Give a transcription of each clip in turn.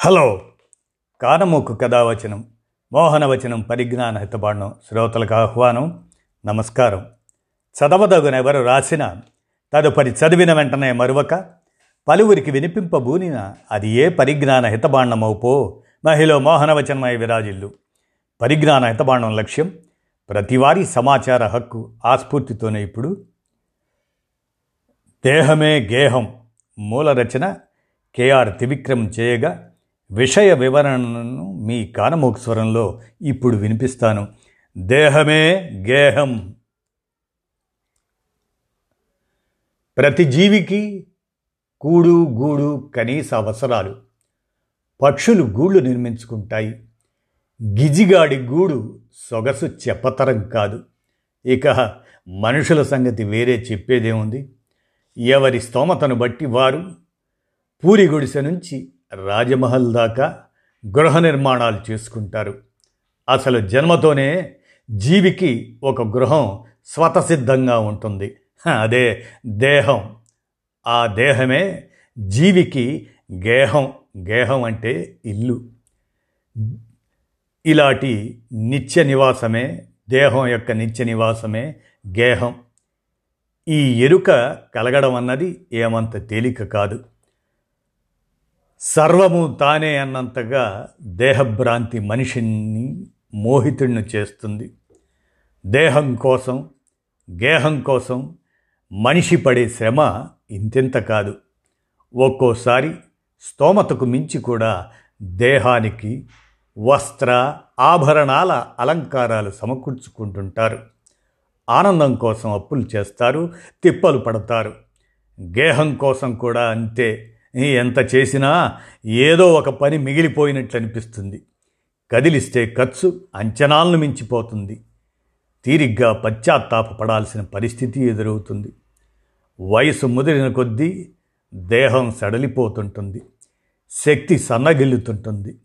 Hello. కానమూకు కథావచనం మోహనవచనం పరిజ్ఞాన హితబాండం శ్రోతలకు ఆహ్వానం నమస్కారం. చదవదగునెవరు రాసిన తదుపరి చదివిన వెంటనే మరువక పలువురికి వినిపింపబూనిన అది ఏ పరిజ్ఞాన హితబాండమవుపో మహిళ మోహనవచనమై విరాజిల్లు. పరిజ్ఞాన హితబాండం లక్ష్యం ప్రతివారీ సమాచార హక్కు ఆస్ఫూర్తితోనే ఇప్పుడు. దేహమే గేహం మూల రచన కేఆర్ త్రివిక్రమ్ చేయగా విషయ వివరణను మీ కానమోకు స్వరంలో ఇప్పుడు వినిపిస్తాను. దేహమే గేహం. ప్రతి జీవికి కూడు గూడు కనీస అవసరాలు. పక్షులు గూళ్ళు నిర్మించుకుంటాయి. గిజిగాడి గూడు సొగసు చెప్పతరం కాదు. ఇక మనుషుల సంగతి వేరే చెప్పేదేముంది? ఎవరి స్తోమతను బట్టి వారు పూరి గుడిసె నుంచి రాజమహల్ దాకా గృహ నిర్మాణాలు చేసుకుంటారు. అసలు జన్మతోనే జీవికి ఒక గృహం స్వతసిద్ధంగా ఉంటుంది. అదే దేహం. ఆ దేహమే జీవికి గేహం. గేహం అంటే ఇల్లు. ఇలాంటి నిత్య నివాసమే దేహం యొక్క నిత్య నివాసమే గేహం. ఈ ఎరుక కలగడం అన్నది ఏమంత తేలిక కాదు. సర్వము తానే అన్నంతగా దేహభ్రాంతి మనిషిని మోహితుడిని చేస్తుంది. దేహం కోసం గేహం కోసం మనిషి పడే శ్రమ ఇంతింత కాదు. ఒక్కోసారి స్తోమతకు మించి కూడా దేహానికి వస్త్ర ఆభరణాల అలంకారాలు సమకూర్చుకుంటుంటారు. ఆనందం కోసం అప్పులు చేస్తారు తిప్పలు పడతారు. గేహం కోసం కూడా అంతే. ఎంత చేసినా ఏదో ఒక పని మిగిలిపోయినట్లు అనిపిస్తుంది. కదిలిస్తే ఖర్చు అంచనాలను మించిపోతుంది. తీరిగ్గా పశ్చాత్తాపపడాల్సిన పరిస్థితి ఎదురవుతుంది. వయసు ముదిరిన కొద్దీ దేహం సడలిపోతుంటుంది. శక్తి సన్నగిల్లుతుంటుంది.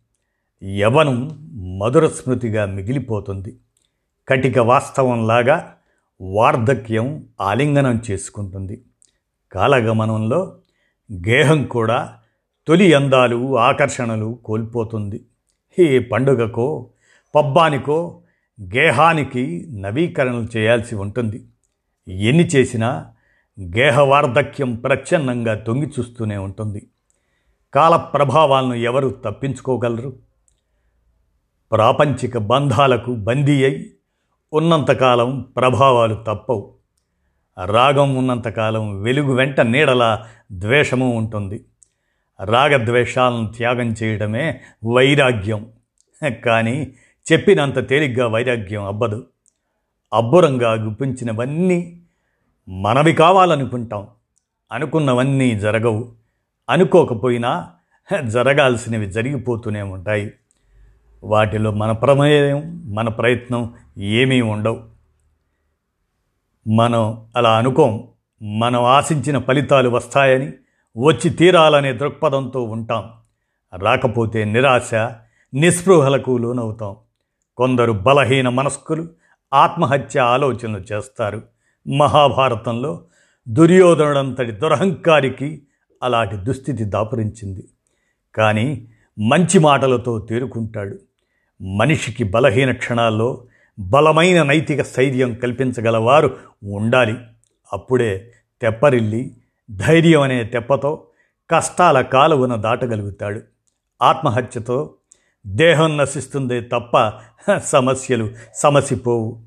యవనం మధుర స్మృతిగా మిగిలిపోతుంది. కటిక వాస్తవంలాగా వార్ధక్యం ఆలింగనం చేసుకుంటుంది. కాలగమనంలో గేహం కూడా తొలి అందాలు ఆకర్షణలు కోల్పోతుంది. ఈ పండుగకో పబ్బానికో గేహానికి నవీకరణలు చేయాల్సి ఉంటుంది. ఎన్ని చేసినా గేహ వార్ధక్యం ప్రచ్ఛన్నంగా తొంగి చూస్తూనే ఉంటుంది. కాల ప్రభావాలను ఎవరు తప్పించుకోగలరు? ప్రాపంచిక బంధాలకు బందీ అయి ఉన్నంతకాలం ప్రభావాలు తప్పవు. రాగం ఉన్నంతకాలం వెలుగు వెంట నీడల ద్వేషము ఉంటుంది. రాగద్వేషాలను త్యాగం చేయడమే వైరాగ్యం. కానీ చెప్పినంత తేలిగ్గా వైరాగ్యం అబ్బదు. అబ్బురంగా గుప్పించినవన్నీ మనవి కావాలనుకుంటాం. అనుకున్నవన్నీ జరగవు. అనుకోకపోయినా జరగాల్సినవి జరిగిపోతూనే ఉంటాయి. వాటిలో మన ప్రమేయం మన ప్రయత్నం ఏమీ ఉండవు. మనం అలా అనుకోం. మనం ఆశించిన ఫలితాలు వస్తాయని వచ్చి తీరాలనే దృక్పథంతో ఉంటాం. రాకపోతే నిరాశ నిస్పృహలకు లోనవుతాం. కొందరు బలహీన మనస్కులు ఆత్మహత్య ఆలోచనలు చేస్తారు. మహాభారతంలో దుర్యోధనుడంతటి దురహంకారికి అలాంటి దుస్థితి దాపురించింది. కానీ మంచి మాటలతో తేరుకుంటాడు. మనిషికి బలహీన క్షణాల్లో బలమైన నైతిక స్థైర్యం కల్పించగలవారు ఉండాలి. అప్పుడే తెప్పరిల్లి ధైర్యం అనే తెప్పతో కష్టాల కాలువను దాటగలుగుతాడు. ఆత్మహత్యతో దేహం నశిస్తుందే తప్ప సమస్యలు సమసిపోవు.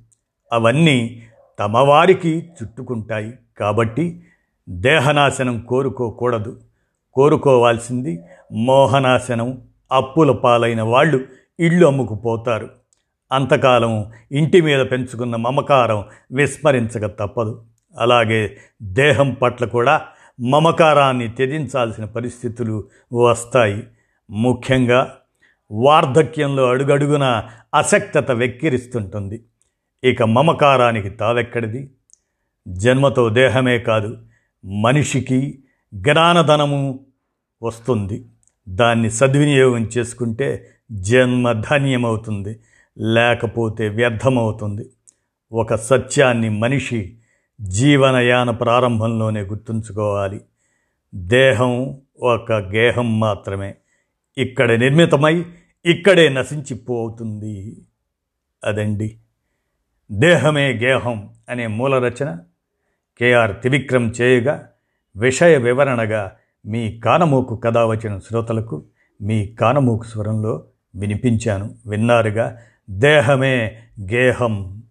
అవన్నీ తమవారికి చుట్టుకుంటాయి. కాబట్టి దేహనాశనం కోరుకోకూడదు. కోరుకోవాల్సింది మోహనాశనం. అప్పుల పాలైన వాళ్ళు ఇళ్ళు అమ్ముకుపోతారు. అంతకాలం ఇంటి మీద పెంచుకున్న మమకారం విస్మరించక తప్పదు. అలాగే దేహం పట్ల కూడా మమకారాన్ని త్యజించాల్సిన పరిస్థితులు వస్తాయి. ముఖ్యంగా వార్ధక్యంలో అడుగడుగున అసక్తత వెక్కిరిస్తుంటుంది. ఇక మమకారానికి తావెక్కడిది? జన్మతో దేహమే కాదు మనిషికి జ్ఞానధనము వస్తుంది. దాన్ని సద్వినియోగం చేసుకుంటే జన్మ ధన్యమవుతుంది. లేకపోతే వ్యర్థమవుతుంది. ఒక సత్యాన్ని మనిషి జీవనయాన ప్రారంభంలోనే గుర్తుంచుకోవాలి. దేహం ఒక గేహం మాత్రమే. ఇక్కడ నిర్మితమై ఇక్కడే నశించిపోతుంది. అదండి. దేహమే గేహం అనే మూల రచన. కేఆర్ త్రివిక్రమ్ చేయగా విషయ వివరణగా మీ కానమూకు కథ వచ్చిన శ్రోతలకు మీ కానమూకు స్వరంలో వినిపించాను. విన్నారుగా దేహమే గేహం